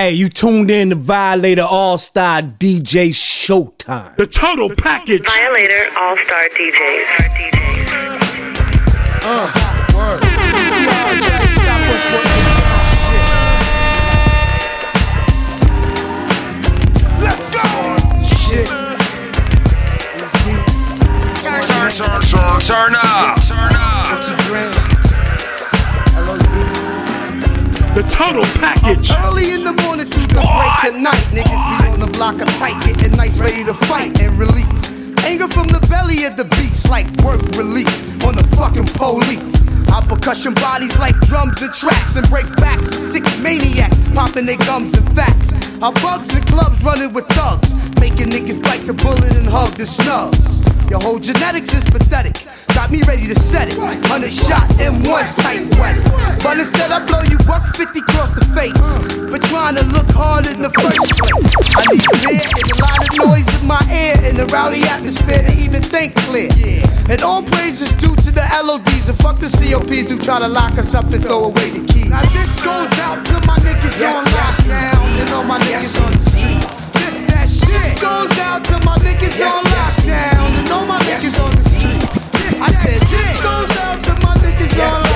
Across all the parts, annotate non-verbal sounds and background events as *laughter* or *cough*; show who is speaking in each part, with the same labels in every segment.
Speaker 1: Hey, you tuned in to Violator All Star DJ Showtyme.
Speaker 2: The total package.
Speaker 3: Violator All Star DJs.
Speaker 1: Uh, word.
Speaker 2: Let's go.
Speaker 1: Shit.
Speaker 4: Turn, turn, turn, turn up. Turn up.
Speaker 2: The total package.
Speaker 5: Early in the morning through the break tonight. night, niggas be on the block of tight, getting nice, ready to fight and release. Anger from the belly of the beast, like work release on the fucking police. Our percussion bodies like drums and tracks and break backs. Six maniacs popping their gums and facts. Our bugs and clubs running with thugs, making niggas bite the bullet and hug the snubs. Your whole genetics is pathetic. Got me ready to set it. 100 shot M1 tight wet. In the first place. I need beer and a lot of noise in my ear in the rowdy atmosphere to even think clear. And all praise is due to the LODs and fuck the COPs who try to lock us up and throw away the keys. Now this goes out to my niggas on lockdown and all my niggas on the streets. This that shit. This goes out to my niggas on lockdown and all my niggas on the streets. I said this goes out to my niggas on lockdown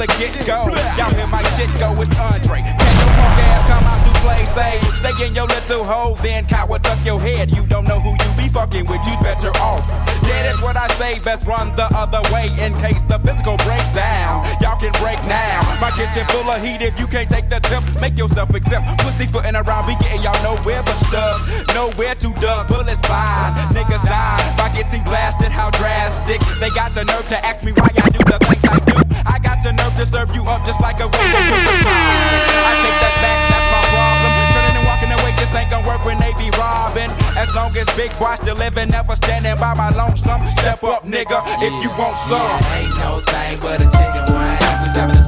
Speaker 5: the
Speaker 6: get go. Y'all hear my shit go, it's Andre. Can your punk ass come out to play safe? Stay in your little hole, then cower tuck your head. You don't know who you be fucking with, you better off. Yeah, that's what I say, best run the other way in case the physical breakdown. Y'all can break now. My kitchen full of heat, if you can't take the temp, make yourself exempt. Pussy footing around, be getting y'all nowhere but stuck. Nowhere to duck, bullets fine. Niggas die by getting blasted, how drastic. They got the nerve to ask me why I do the things I do. Got the nerve to serve you up just like a waiter to the. I take that back, that's my problem. Turning and walking away just ain't gonna work when they be robbing. As long as Big Boi still living, never standing by my lonesome. Step up, nigga, if you want some.
Speaker 7: Ain't no thing but a chicken wine.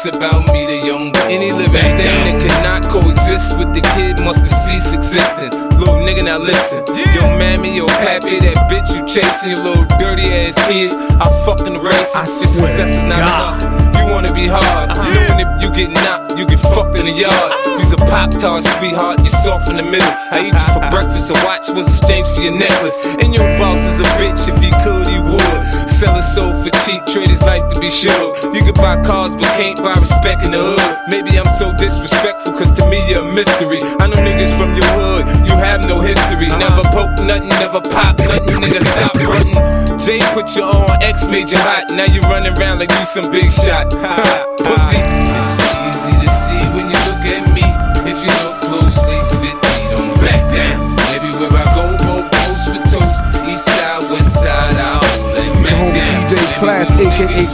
Speaker 8: Ask about me, the young boy. Any living thing that could not coexist with the kid must have ceased existing. Little nigga, now listen. Yo, mammy, yo, pappy, that bitch you chasing, your little dirty ass kid. I fucking race.
Speaker 1: I
Speaker 8: Your
Speaker 1: swear
Speaker 8: success is not
Speaker 1: God.
Speaker 8: enough. You wanna be hard. Uh-huh. Knowing if you get knocked, you get fucked in the yard. Uh-huh. You's a pop tart, sweetheart. You soft in the middle. I eat you for uh-huh. breakfast. A watch was exchanged for your necklace. And your boss is a bitch. If he could, he would. Sell his soul for cheap, trade his life to be sure. You can buy cars, but can't buy respect in the hood. Maybe I'm so disrespectful, cause to me you're a mystery. I know niggas from your hood, you have no history. Never poke nothing, never pop nothing, nigga stop frontin'. Jay put you on, X made you hot. Now you running around like you some big shot. *laughs* Pussy.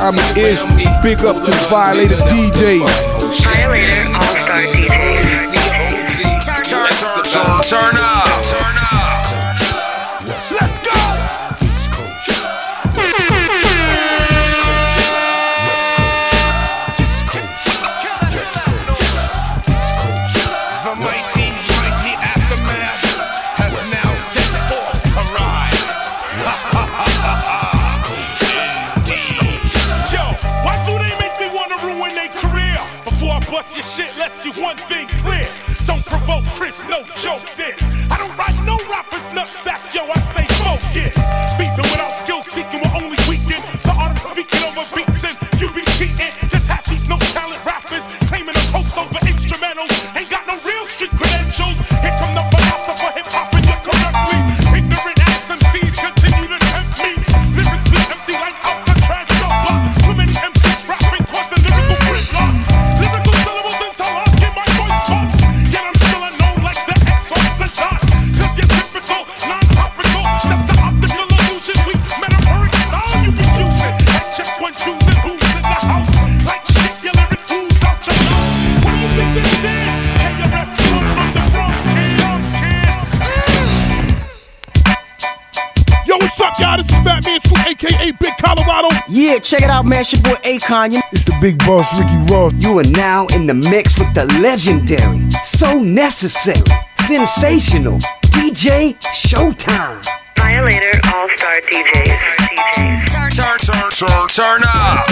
Speaker 9: I'm
Speaker 8: see
Speaker 9: Ish.
Speaker 8: around me,
Speaker 9: Big up to
Speaker 8: hold a gun
Speaker 9: Violator
Speaker 8: big enough to
Speaker 9: DJ.
Speaker 8: fucking
Speaker 3: Violator. All-Star
Speaker 8: You in the hood,
Speaker 3: DJ.
Speaker 8: you see an OG, you ask
Speaker 4: Turn,
Speaker 8: about me.
Speaker 4: turn up.
Speaker 10: Yeah, check man. Your boy Akon. You
Speaker 11: It's the big boss Ricky Ross.
Speaker 10: You are now in the mix with the legendary, so necessary, sensational DJ Showtyme.
Speaker 12: Violator All Star DJs. DJs.
Speaker 9: Turn, turn, turn, turn, turn. Turn up.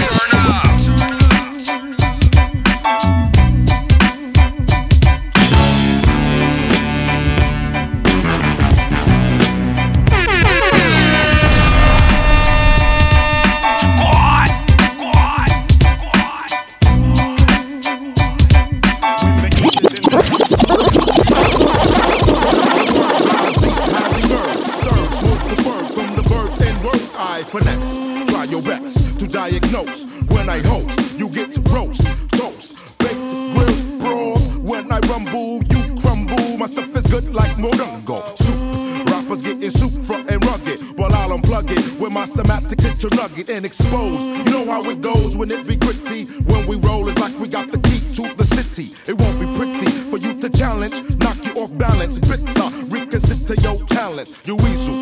Speaker 13: You weasel.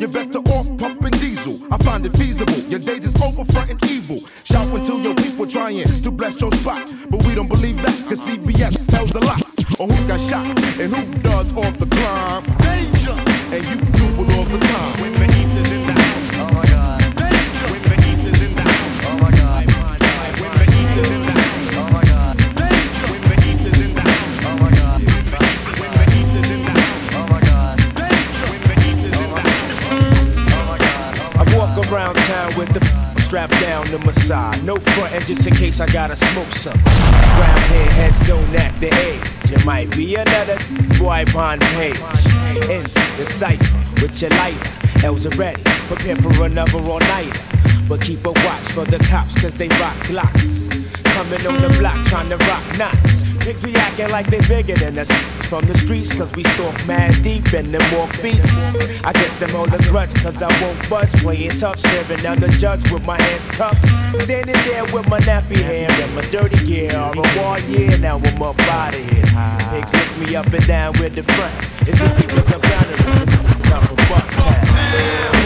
Speaker 13: You're better off pumping diesel. I find it feasible. Your days is over fronting evil. Shouting to your people trying to bless your spot. But we don't believe that, cause CBS tells a lot. On who got shot and who does all the crime.
Speaker 7: Front just in case I gotta smoke some. Brown hair heads don't act the age. It might be another boy upon page. Into the cipher with your lighter. L's are ready, prepare for another all nighter. But keep a watch for the cops, cause they rock glocks. Coming on the block trying to rock knots. Pigs be acting like they bigger than us from the streets, cause we stalk mad deep and them walk beats. I guess them hold a grudge, cause I won't budge. Playing tough, staring down the judge with my hands cupped. Standing there with my nappy hair and my dirty gear. All a war year, now I'm up out of here. Pigs lift me up and down with the front. It's a people's up down and it's a from Bucktown.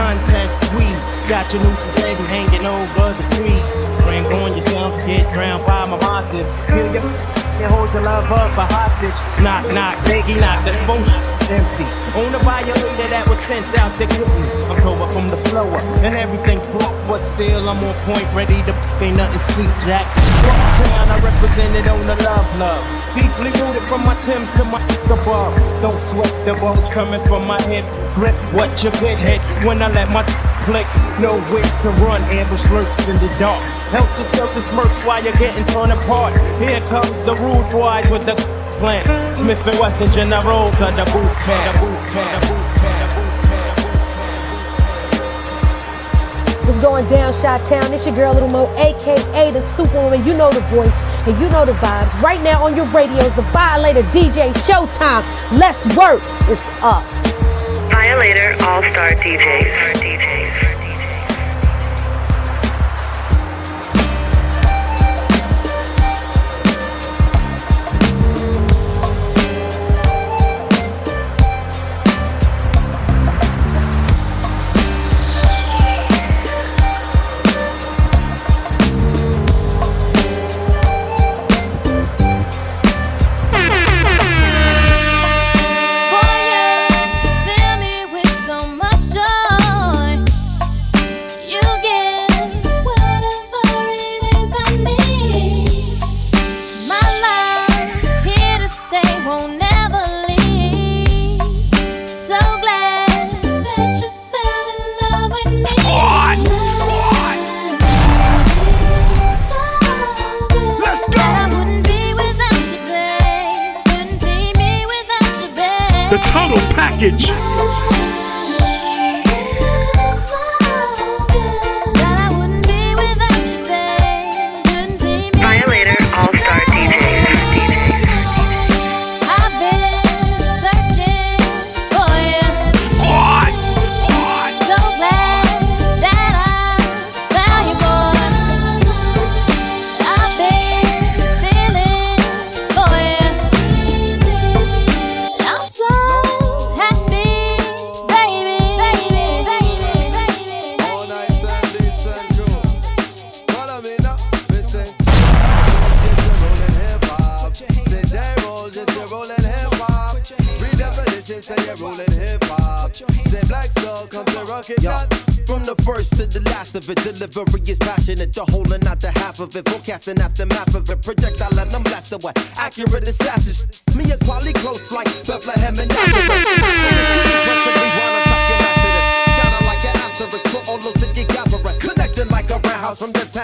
Speaker 14: Contest sweet. Got your nooses ready hanging over the trees. Bring on yourself, get drowned by my massive. Feel you? And hold your love up for hostage. Knock, knock, biggie, knock, this bullshit empty. On a violator that was sent out, they couldn't. I'm over from the flower, and everything's blocked, but still I'm on point, ready to ain't nothing sweet, Jack. Town, I represented on the love, love. Deeply rooted from my Timbs to my above. Don't sweat the bones coming from my hip. Grip what you get hit when I let my click. No way to run, ambush lurks in the dark. Help the skelter smirks while you're getting torn apart. Here comes the rude boys with the plans. Smith and Wesson, General, got the boot camp. The boot camp. The boot camp. The boot
Speaker 15: What's going down, Shot Town? It's your girl Little Mo, aka the Superwoman. You know the voice and you know the vibes. Right now on your radios, the Violator DJ Showtyme. Let's work. It's up.
Speaker 12: Violator All Star DJs. DJs.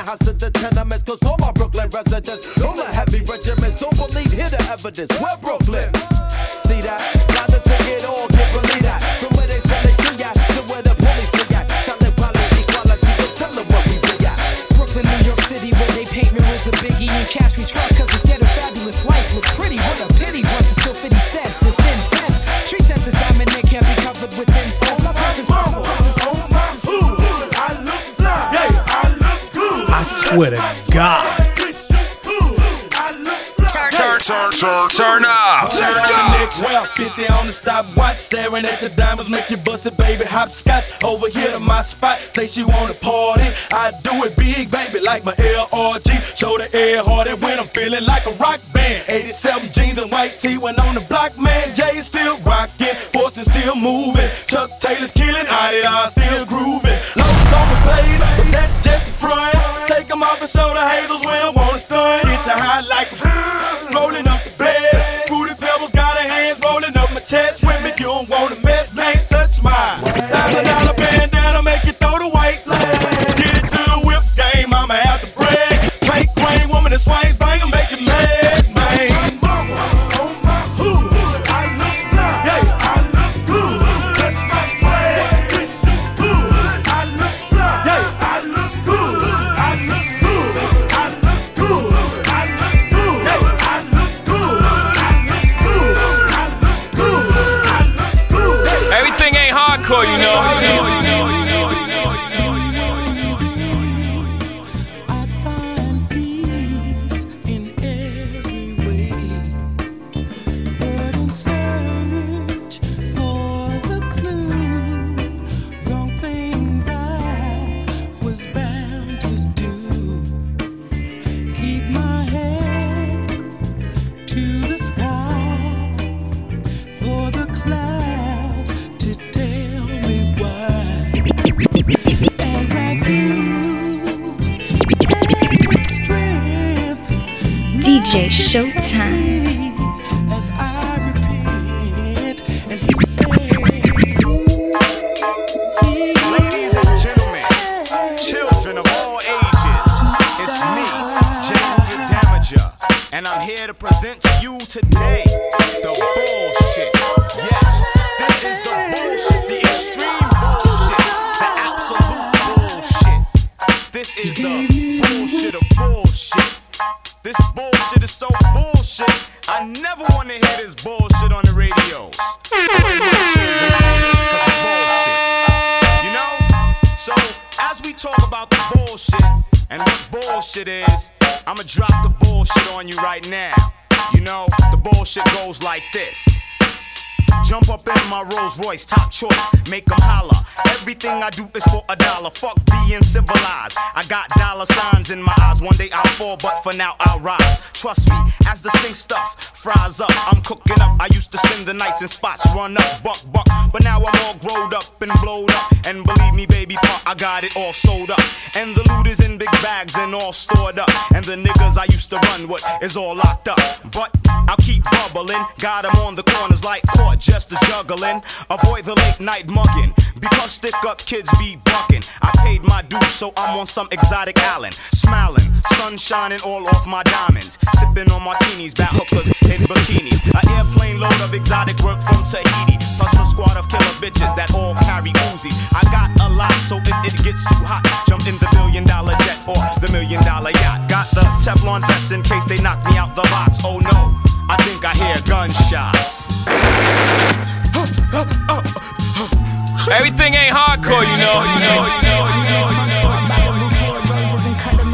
Speaker 13: The
Speaker 5: to the tenements. Cause all my Brooklyn residents, all the heavy regiments, don't believe, hear the evidence. We're Brooklyn. See that? Got to take it all, can't believe
Speaker 16: swear to God.
Speaker 4: Turn, turn, turn, turn up. Turn up.
Speaker 17: Well, 50 on the stopwatch, staring at the diamonds, make you bust it, baby. Hopscotch over here to my spot. Say she wanna party, I do it big, baby, like my LRG. Show the air harder when I'm feeling like a rock band. 87 jeans and white tee when on the block, man. Jay is still rocking, Force is still moving. Chuck Taylor's killing, I still grooving. And show the hazels when I wanna stun. Get you high like a *laughs* rolling up the bed. Fruity pebbles got her hands rolling up my chest.
Speaker 18: I
Speaker 13: never want to hear this bullshit on the radios. You know? So, as we talk about the bullshit and what bullshit is, I'ma drop the bullshit on you right now. You know, the bullshit goes like this. Jump up in my Rolls Royce, top choice, make make 'em holler. Everything I do is for a dollar. Fuck being civilized. I got dollar signs in my eyes. One day I'll fall, but for now I'll rise. Trust me, as the stink stuff fries up, I'm cooking up. I used to spend the nights in spots, run up, buck, buck. But now I'm all growed up and blowed up. And believe me, baby, pa, I got it all sold up. And the loot is in big bags and all stored up. And the niggas I used to run with is all locked up. But I'll keep bubbling. Got 'em on the corners like court just as juggling. Avoid the late night mugging. Because stick up kids be bucking. I paid my dues, so I'm on some exotic island. Smiling, sun shining all off my diamonds. Sipping on martinis, bat hookers in bikinis. An airplane load of exotic work from Tahiti. Plus a squad of killer bitches that all carry Uzi. I got a lot, so if it gets too hot, jump in the billion dollar jet or the million dollar yacht. Got the Teflon vest in case they knock me out the box. Oh no, I think I hear gunshots.
Speaker 8: Everything ain't hardcore, you know, you know, you know, you know, you know.
Speaker 19: Malibu colored roses and cut 'em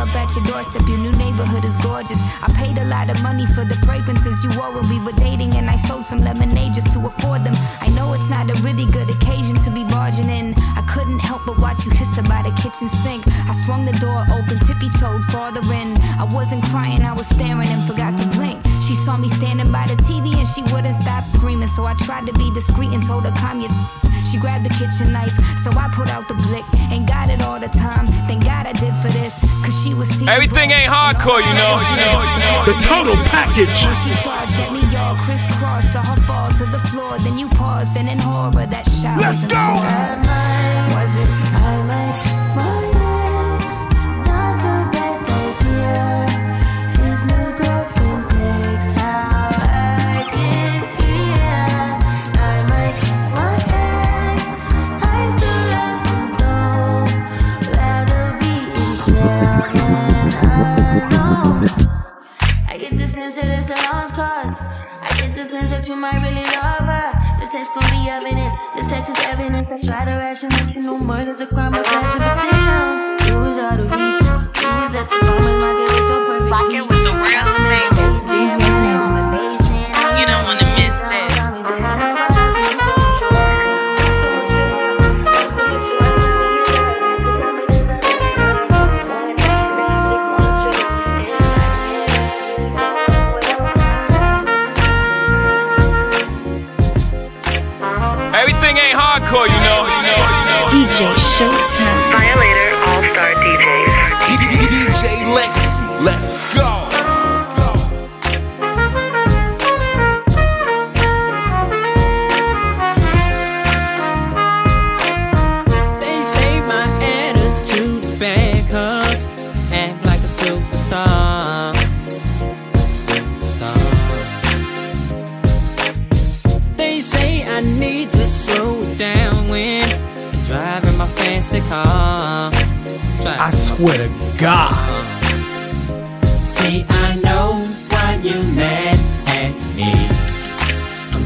Speaker 19: gorgeous. I paid a lot of money for the fragrances you wore when we were dating, and I sold some lemonade just to afford them. I know it's not a really good occasion to be barging in. I couldn't help but watch you her by the kitchen sink. I swung the door open, tippy toed farther in. I wasn't crying, I was staring and forgot to blink. She saw me standing by the TV and she wouldn't stop screaming, so I tried to be discreet and told her calm your.
Speaker 16: She grabbed the kitchen knife, so I pulled out the blick. Ain't got it all the time. Thank God I did for this. Cause she was seeing
Speaker 19: Everything ain't hardcore, you know. You know. You know.
Speaker 20: The total package.
Speaker 16: She charged at me, y'all crisscross, saw her fall to the floor. Then you paused, and in horror, that shot
Speaker 20: Let's go.
Speaker 16: That you might really love her. This text gon' be evidence. This text is evidence. I try to rationalize no murder's a crime,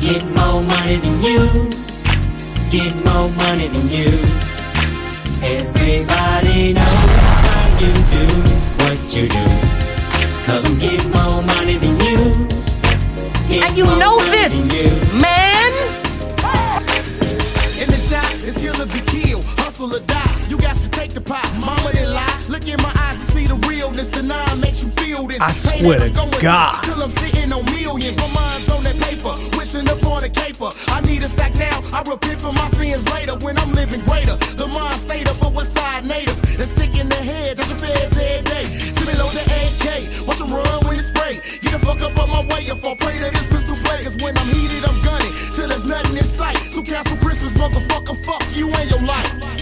Speaker 21: I'm more money than you. Get more money than you. Everybody knows why you do what you do. Cause I'm getting more money than you. Getting
Speaker 15: And you
Speaker 21: more
Speaker 15: know
Speaker 21: money
Speaker 15: this,
Speaker 21: than you.
Speaker 15: man.
Speaker 22: In the shot, it's kill or be killed, hustle or die. You got to take the pot, mama didn't lie. Look in my eyes and see the realness. The nine makes you feel this.
Speaker 20: I swear to God.
Speaker 22: Till I'm sitting on millions. My mind's on that paper, wishing upon a caper. I need a stack now. I repent for my sins later when I'm living greater. The mind state of a west side native. And sick in the head, touch the feds every day. Me load the AK, watch them run when it's spray. Get the fuck up on my way if I pray to this pistol play. Cause when I'm heated, I'm gunning. Till there's nothing in sight. So cancel Christmas, motherfucker. Fuck you and your life.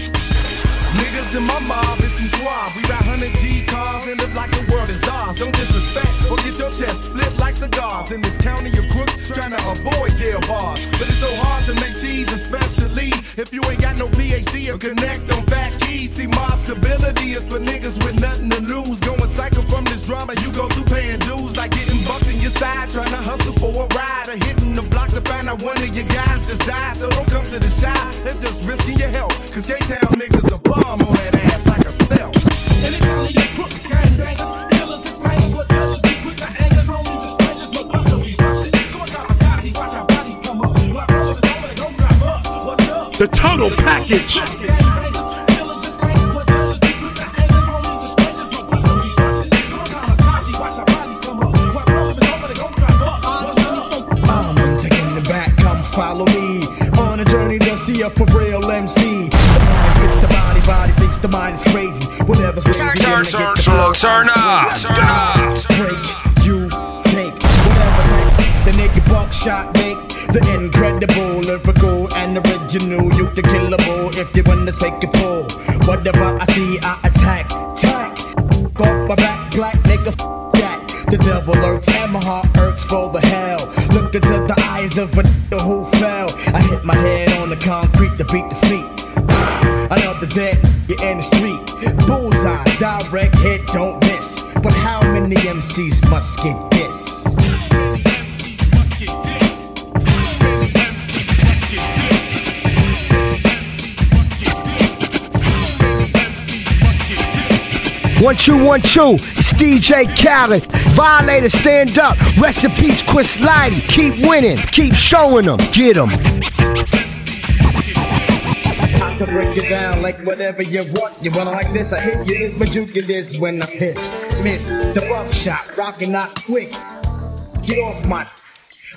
Speaker 9: Niggas in my mob is too suave. We got 100 G cars and look like the world is ours. Don't disrespect or get your chest split like cigars. In this county of crooks trying to avoid jail bars. But it's so hard to make cheese, especially if you ain't got no PhD or connect on fat keys. See, mob stability is for niggas with nothing to lose. Going cycle from this drama, you go through paying dues. Like getting bucked in your side, trying to hustle for a ride. Or hitting the block to find out one of your guys just died. So don't come to the shop, that's just risking your health. Cause K-Town niggas a bomb on that ass like a stealth.
Speaker 20: The total package.
Speaker 2: I'm taking the back, come follow me on a journey to see a for real MC. The mind the body, body thinks the mind is crazy. Whatever's lazy,
Speaker 23: Turn, turn,
Speaker 2: the
Speaker 23: turn,
Speaker 2: flow.
Speaker 23: turn up, turn up.
Speaker 2: Break, you take whatever take. The nigga buckshot the incredible, lyrical and original. You the killable if you wanna take a pull. Whatever I see, I attack. Tack off my back, black nigga. F- that. The devil lurks and my heart hurts for the hell. Look into the eyes of a nigga who fell. I hit my head on the concrete to beat the feet. Another dead nigga in the street. Bullseye, direct hit, don't miss. But how many MCs must get this?
Speaker 20: One, two, one, two. It's DJ Khaled. Violator, stand up. Rest in peace, Chris Lighty. Keep winning. Keep showing them. Get them.
Speaker 2: I can break it down like whatever you want. You wanna like this? I hit you this, but you get this when I piss. Miss the buckshot, rockin' not quick. Get off my.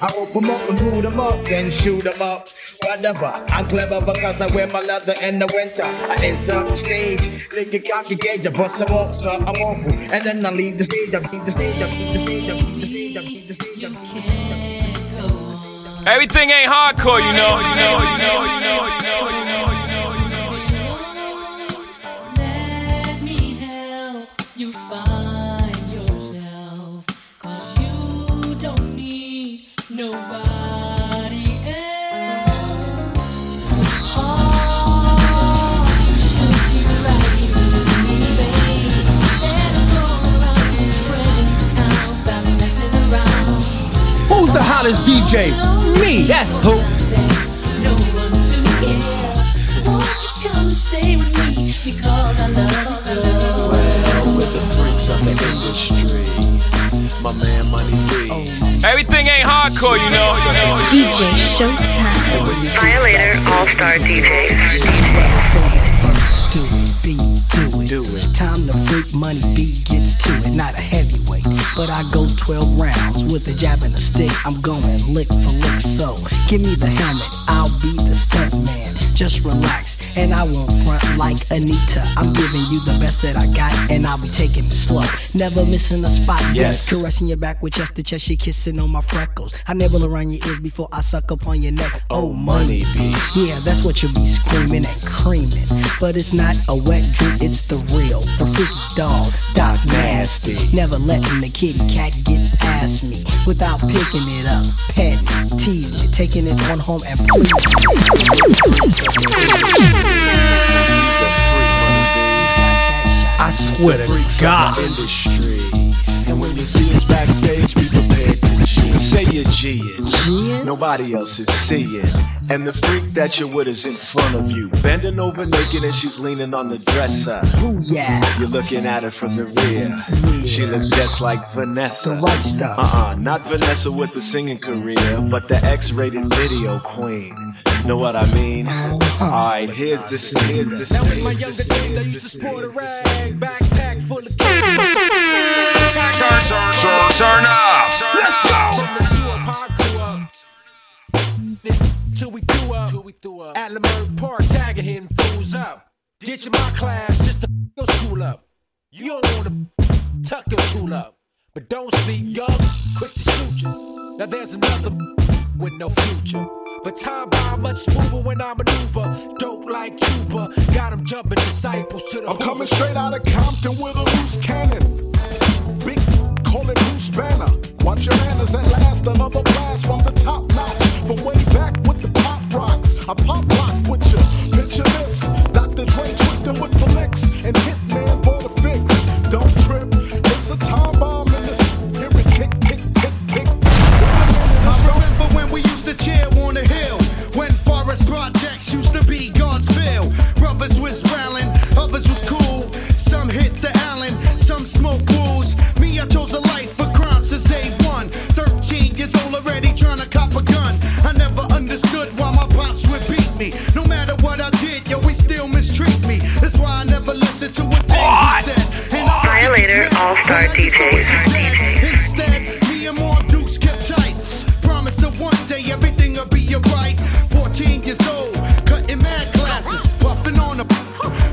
Speaker 2: I open up and boot 'em up, then shoot them up.
Speaker 24: Whatever. I'm clever because I wear my leather in the winter. I enter the stage, looking cocky gauge, I bust a walk, so I walk, and then I leave the stage, I leave the stage, I leave the stage, I leave the stage, I leave the stage, I leave the stage.
Speaker 25: Everything ain't hardcore, you know, you know, you know, you know, you know, you know, you know,
Speaker 26: Because I love you so.
Speaker 27: Well, with the freaks of the industry, my man Money B.
Speaker 25: Everything ain't hardcore, you know, you know.
Speaker 28: DJ Showtyme.
Speaker 3: Violator All Star DJs.
Speaker 29: 12 rounds with a jab and a stick. I'm going lick for lick, so give me the helmet. I'll be the stunt man. Just relax, and I won't front like Anita. I'm giving you the best that I got, and I'll be taking it slow. Never missing a spot.
Speaker 27: Yes.
Speaker 29: Caressing your back with chest to chest, she kissing on my freckles. I nibble around your ears before I suck upon your neck. Oh, oh money,
Speaker 27: B.
Speaker 29: yeah, that's what you'll be screaming and creaming. But it's not a wet drink, it's the real, the freaky dog, Doc Nasty. Never letting the kitty cat get past me without picking it up, petting, teasing it, taking it on home and
Speaker 4: I swear to God.
Speaker 27: Industry. And when you see us backstage, be prepared G. Say you're G'ing. Nobody else is seeing. And the freak that you're with is in front of you. Bending over naked and she's leaning on the dresser.
Speaker 29: Ooh, yeah.
Speaker 27: You're looking at her from the rear. She looks just like Vanessa.
Speaker 29: The right stuff.
Speaker 27: Uh-uh, not Vanessa with the singing career, but the X-rated video queen. Know what I mean? Alright, here's the scene. Here's the scene.
Speaker 20: In my
Speaker 27: Here's
Speaker 20: younger
Speaker 27: the
Speaker 20: days, I used to sport a rag, backpack full of
Speaker 23: Turn, turn, turn, turn up. Turn up.
Speaker 20: Threw up, till we threw up. At Leimert Park, tagging hitting fools up. Ditching my class just to your school up. You don't wanna tuck your tool up, but don't sleep, young, quick to shoot you. Now there's another with no future. But time by much smoother when I maneuver. Dope like Cuba, got 'em jumping disciples to the
Speaker 9: I'm coming straight out of Compton with a loose cannon. Big, call it Bruce Banner. Watch your manners at last, another blast from the top notch. From way back I pop rock with you.
Speaker 3: Violator All Star DJs.
Speaker 2: Instead, me and more dudes kept tight. Promise that one day everything will be alright. 14 years old, cutting mad classes, puffing on a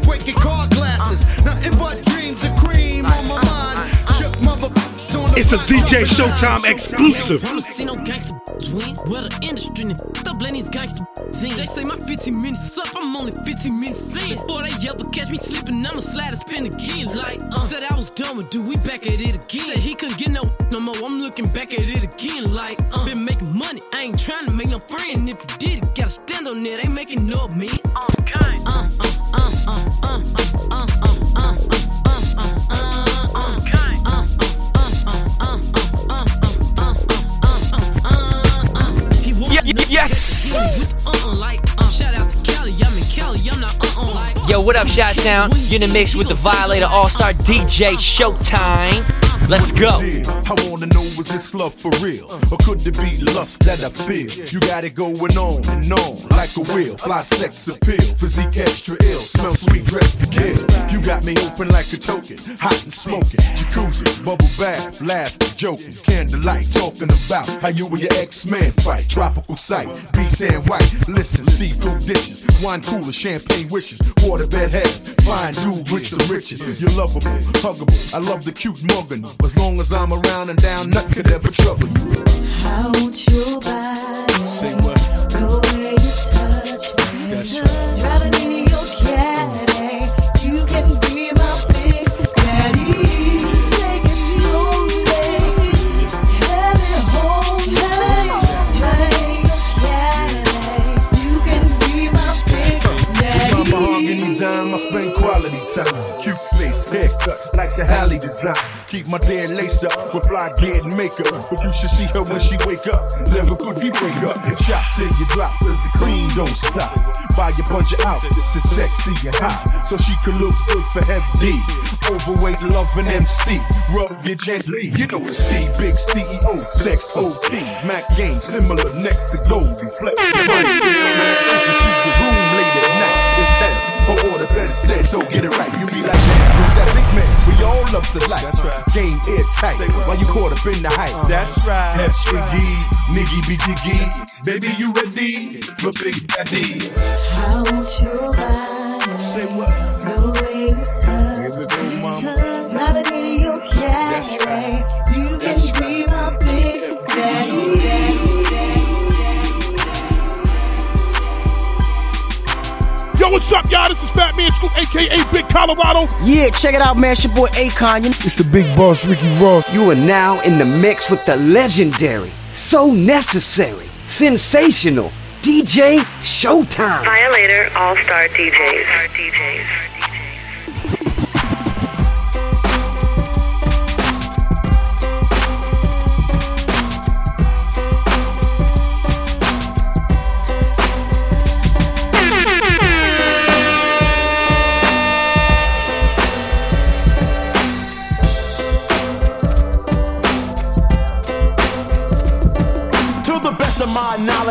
Speaker 2: breaking car glasses. Nothing but dreams of cream on my mind. Shook mother on the
Speaker 4: It's a DJ Showtyme exclusive.
Speaker 30: Wanna see no gangsta win? Well, the industry and stop letting these gangsta. They say my 15 minutes up, I'm only 15 minutes in. Before they ever catch me slipping, I'ma slide and spin again. Like, uh, said I was done with dude, we back at it again. Said he couldn't get no no more, I'm looking back at it again. Like, uh, been making money, I ain't trying to make no friend. If you did it, gotta stand on it, ain't making no amends. Uh, uh, uh, uh, uh, uh, uh, uh, uh, uh, uh, uh, uh. Uh,
Speaker 31: Yes.
Speaker 30: Yo,
Speaker 31: what up, Shot Town? You're in the mix with the Violator All Star DJ Showtyme. Let's go.
Speaker 9: I wanna know is this love for real? Or could it be lust that I feel? You got it going on and on like a wheel. Fly sex appeal, physique extra ill, smell sweet, dress to kill. You got me open like a token, hot and smoking. Jacuzzi, bubble bath, laughing, joking. Candlelight, talking about how you and your ex-man fight. Tropical sight, peace and white. Listen, seafood dishes, wine cooler, champagne wishes, waterbed head, fine dude with some riches. You're lovable, huggable. I love the cute mugging. As long as I'm around and down, nothing could ever trouble you.
Speaker 25: I want your body.
Speaker 9: Say what? Like the Halle design. Keep my dad laced up with fly gear and makeup. But you should see her when she wake up. Never could be wake up. And chop till you drop, cause the cream don't stop. Buy a bunch of outfits, the sexy and hot. So she can look good for FD. Overweight, loving MC. Rub you gently. You know it's Steve, big CEO, sex OP. Mac game, similar neck to Goldie. Flex. The room late at night. It's hell. For all the better stead, so get it right. You be like that. Who's that big man? We all love to like. That's right. Game airtight. While you caught up in the hype. Uh-huh. That's right. Extra D, niggy be jiggy. Baby, you ready for Big Daddy?
Speaker 25: I want your body.
Speaker 9: Say what?
Speaker 25: The way you touch me. Driving
Speaker 4: Yo, what's up, y'all? This is Fat Man Scoop, aka Big Colorado.
Speaker 1: Yeah, check it out, man. It's your boy Akon. You
Speaker 32: It's the big boss, Ricky Ross.
Speaker 10: You are now in the mix with the legendary, so necessary, sensational DJ Showtyme.
Speaker 3: Violator All Star DJs.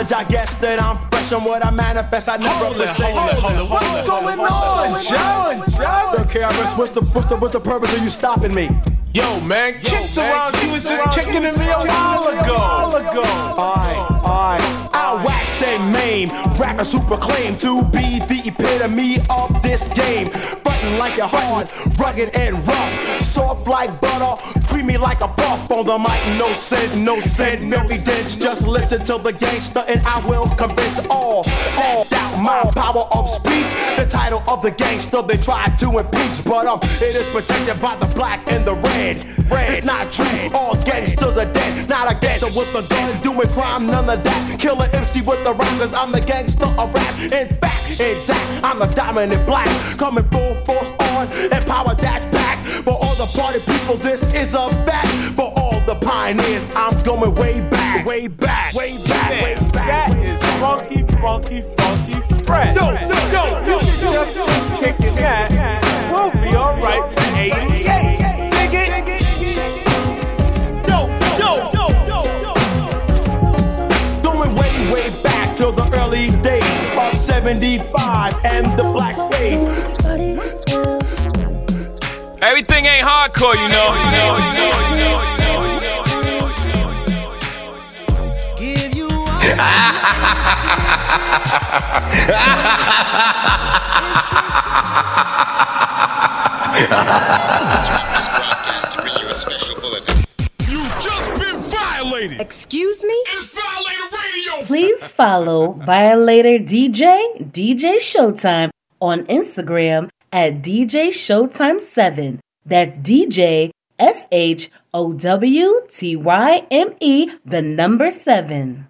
Speaker 7: Knowledge, I guess that I'm fresh on what I manifest. I never
Speaker 8: Hold it,
Speaker 7: pretend.
Speaker 8: hold it, hold it,
Speaker 7: What's
Speaker 8: hold it,
Speaker 7: going
Speaker 8: hold
Speaker 7: on,
Speaker 8: it.
Speaker 7: John? John? KRS, what's the what's the what's the purpose of you stopping me?
Speaker 8: Yo, man, kick the round. You was just kicking at me a while ago.
Speaker 7: Alright, alright. I wax and maim, rappers who proclaim to be the epitome of this game. Button like a hard, rugged and rough, soft like butter, creamy like a puff on the mic. No sense, no sense, no evidence. Just listen to the gangster and I will convince all. All doubt my power of speech. The title of the gangster they tried to impeach, but um, it is protected by the black and the red. Red. It's not true. All gangsters are dead. Not a gangster with a gun doing crime, none of that. Killer MC with the cause I'm the gangster of rap. In fact, exact, I'm the dominant black. Coming full force on and power that's back. For all the party people, this is a fact. For all the pioneers, I'm going way back, way back, way back, way back.
Speaker 8: That is funky, funky, funky fresh. Yo, yo, yo, yo, just kicking that. We'll be alright to 88. Dig
Speaker 7: way back to the early days of 75 and the black space.
Speaker 33: Everything ain't hardcore, you know. You know, you know, you know, you know,
Speaker 4: You all. Broadcast to bring you a special bulletin. You've just been violated.
Speaker 28: Excuse me?
Speaker 4: It's Violator Radio.
Speaker 28: Please follow Violator DJ, DJ Showtyme on Instagram at DJ Showtyme7. That's DJ S H O W T Y M E, the number seven.